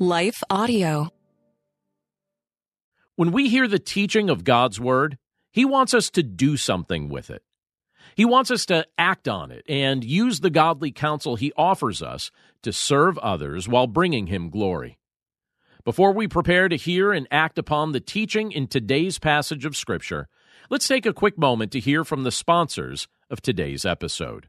Life Audio. When we hear the teaching of God's Word, He wants us to do something with it. He wants us to act on it and use the godly counsel He offers us to serve others while bringing Him glory. Before we prepare to hear and act upon the teaching in today's passage of Scripture, let's take a quick moment to hear from the sponsors of today's episode.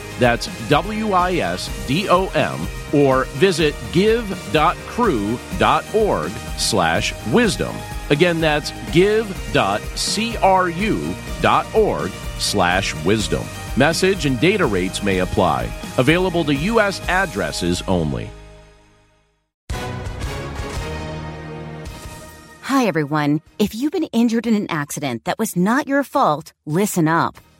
That's W I S D O M or visit give.cru.org slash wisdom. Again, that's give.cru.org slash wisdom. Message and data rates may apply. Available to U.S. addresses only. Hi, everyone. If you've been injured in an accident that was not your fault, listen up.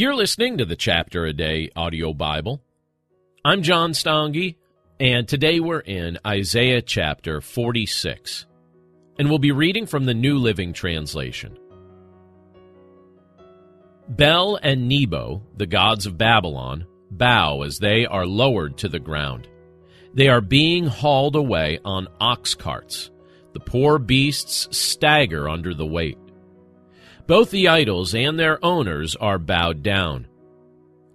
You're listening to the Chapter a Day audio Bible. I'm John Stange, and today we're in Isaiah chapter 46. And we'll be reading from the New Living Translation. Bel and Nebo, the gods of Babylon, bow as they are lowered to the ground. They are being hauled away on ox carts. The poor beasts stagger under the weight. Both the idols and their owners are bowed down.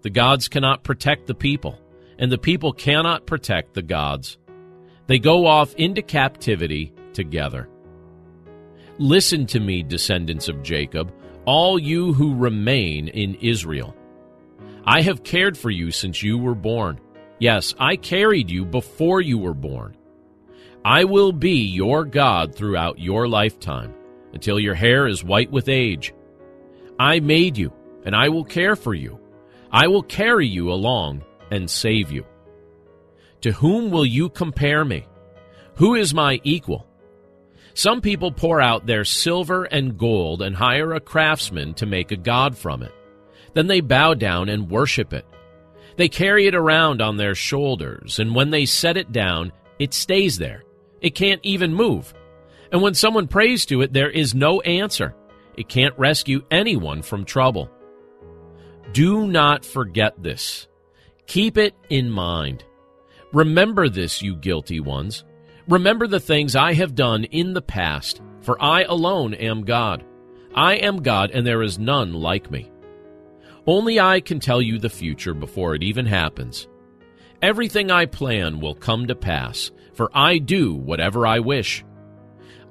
The gods cannot protect the people, and the people cannot protect the gods. They go off into captivity together. Listen to me, descendants of Jacob, all you who remain in Israel. I have cared for you since you were born. Yes, I carried you before you were born. I will be your God throughout your lifetime, until your hair is white with age. I made you, and I will care for you. I will carry you along and save you. To whom will you compare me? Who is my equal? Some people pour out their silver and gold and hire a craftsman to make a god from it. Then they bow down and worship it. They carry it around on their shoulders, and when they set it down, it stays there. It can't even move. And when someone prays to it, there is no answer. It can't rescue anyone from trouble. Do not forget this. Keep it in mind. Remember this, you guilty ones. Remember the things I have done in the past, for I alone am God. I am God, and there is none like me. Only I can tell you the future before it even happens. Everything I plan will come to pass, for I do whatever I wish.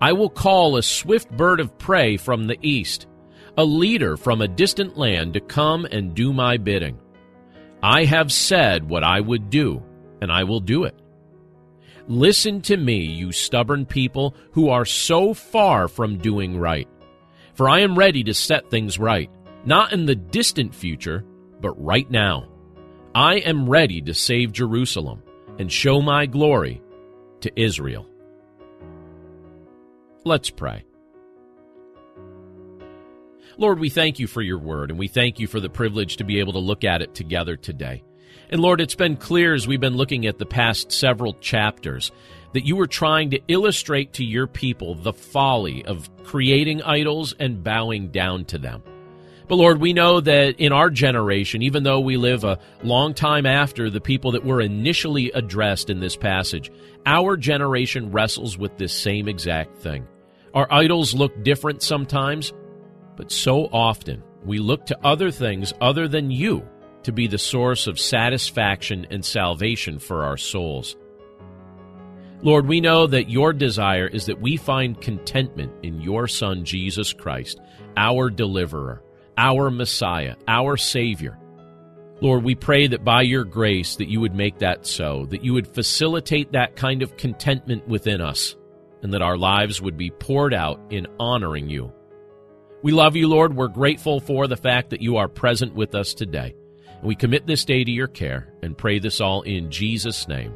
I will call a swift bird of prey from the east, a leader from a distant land to come and do my bidding. I have said what I would do, and I will do it. Listen to me, you stubborn people who are so far from doing right. For I am ready to set things right, not in the distant future, but right now. I am ready to save Jerusalem. and show my glory to Israel. Let's pray. Lord, we thank you for your word, and we thank you for the privilege to be able to look at it together today. And Lord, it's been clear as we've been looking at the past several chapters that you were trying to illustrate to your people the folly of creating idols and bowing down to them. But Lord, we know that in our generation, even though we live a long time after the people that were initially addressed in this passage, our generation wrestles with this same exact thing. Our idols look different sometimes, but so often we look to other things other than you to be the source of satisfaction and salvation for our souls. Lord, we know that your desire is that we find contentment in your Son, Jesus Christ, our deliverer, our Messiah, our Savior. Lord, we pray that by your grace that you would make that so, that you would facilitate that kind of contentment within us, and that our lives would be poured out in honoring you. We love you, Lord. We're grateful for the fact that you are present with us today. We commit this day to your care and pray this all in Jesus' name.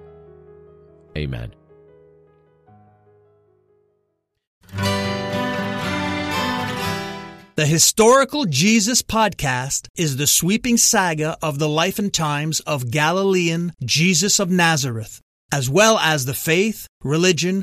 Amen. The Historical Jesus Podcast is the sweeping saga of the life and times of Galilean Jesus of Nazareth, as well as the faith, religion,